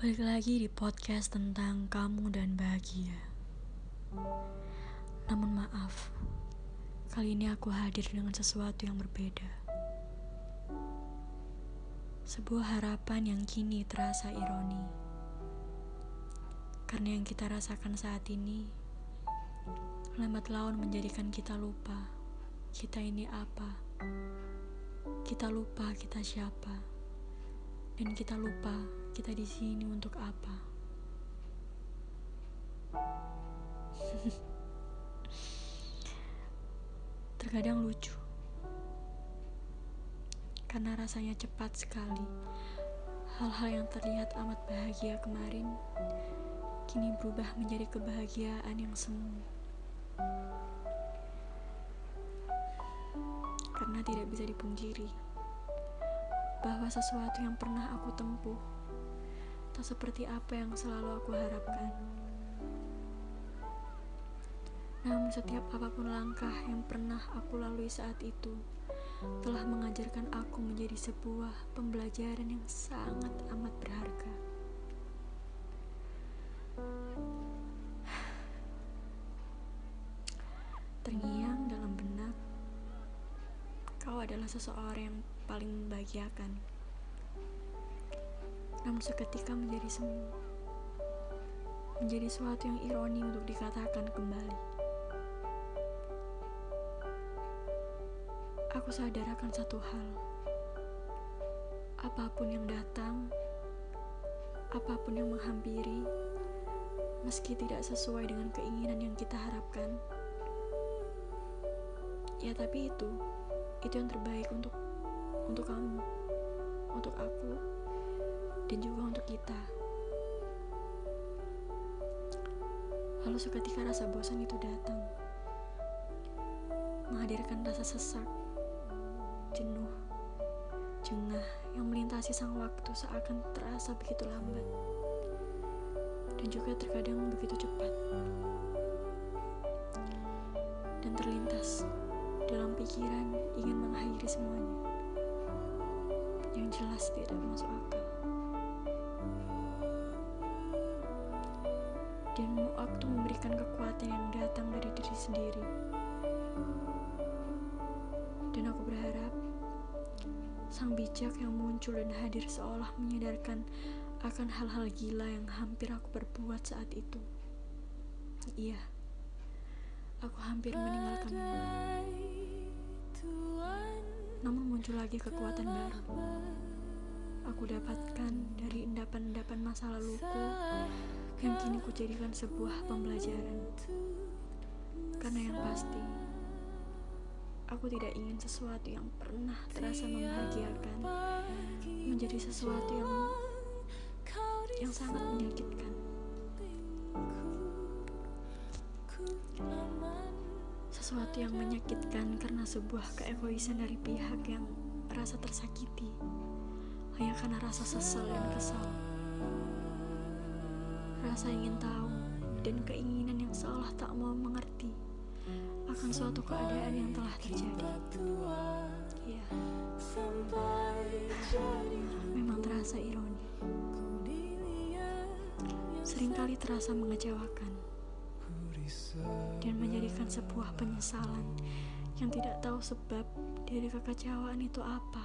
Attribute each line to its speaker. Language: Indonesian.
Speaker 1: Balik lagi di podcast tentang kamu dan bahagia. Namun maaf, kali ini aku hadir dengan sesuatu yang berbeda. Sebuah harapan yang kini terasa ironi. Karena yang kita rasakan saat ini, lambat laun menjadikan kita lupa kita ini apa. Kita lupa kita siapa. Dan kita lupa kita di sini untuk apa. Terkadang lucu. Karena rasanya cepat sekali. Hal-hal yang terlihat amat bahagia kemarin kini berubah menjadi kebahagiaan yang semu. Karena tidak bisa dipungkiri bahwa sesuatu yang pernah aku tempuh tak seperti apa yang selalu aku harapkan. Namun setiap apa pun langkah yang pernah aku lalui saat itu telah mengajarkan aku menjadi sebuah pembelajaran yang sangat amat berharga. Terngiang dalam benak, kau adalah seseorang yang paling membahagiakan. Namun seketika menjadi semu. Menjadi suatu yang ironi untuk dikatakan kembali. Aku sadar akan satu hal. Apa pun yang datang, apa pun yang menghampiri, meski tidak sesuai dengan keinginan yang kita harapkan, ya tapi itu, itu yang terbaik untuk untuk kamu, untuk aku, dan juga untuk kita. Lalu seketika rasa bosan itu datang, menghadirkan rasa sesak, jenuh, jengah yang melintasi sang waktu seakan terasa begitu lambat, dan juga terkadang begitu cepat. Dan terlintas dalam pikiran ingin mengakhiri semuanya yang jelas tidak masuk akal. Dan waktu memberikan kekuatan yang datang dari diri sendiri. Dan aku berharap sang bijak yang muncul dan hadir seolah menyadarkan akan hal-hal gila yang hampir aku perbuat saat itu. Iya, aku hampir meninggalkanmu. Namun muncul lagi kekuatan baru. Aku dapatkan dari endapan-endapan masa laluku yang kini kujadikan sebuah pembelajaran. Karena yang pasti, aku tidak ingin sesuatu yang pernah terasa membahagiakan menjadi sesuatu yang yang sangat menyakitkan. Sesuatu yang menyakitkan karena sebuah keegoisan dari pihak yang merasa tersakiti hanya karena rasa sesal dan kesal. Rasa ingin tahu dan keinginan yang seolah tak mau mengerti akan suatu keadaan yang telah terjadi. Iya. Memang terasa ironi. Seringkali terasa mengecewakan dan menjadikan sebuah penyesalan yang tidak tahu sebab dari kekecewaan itu apa.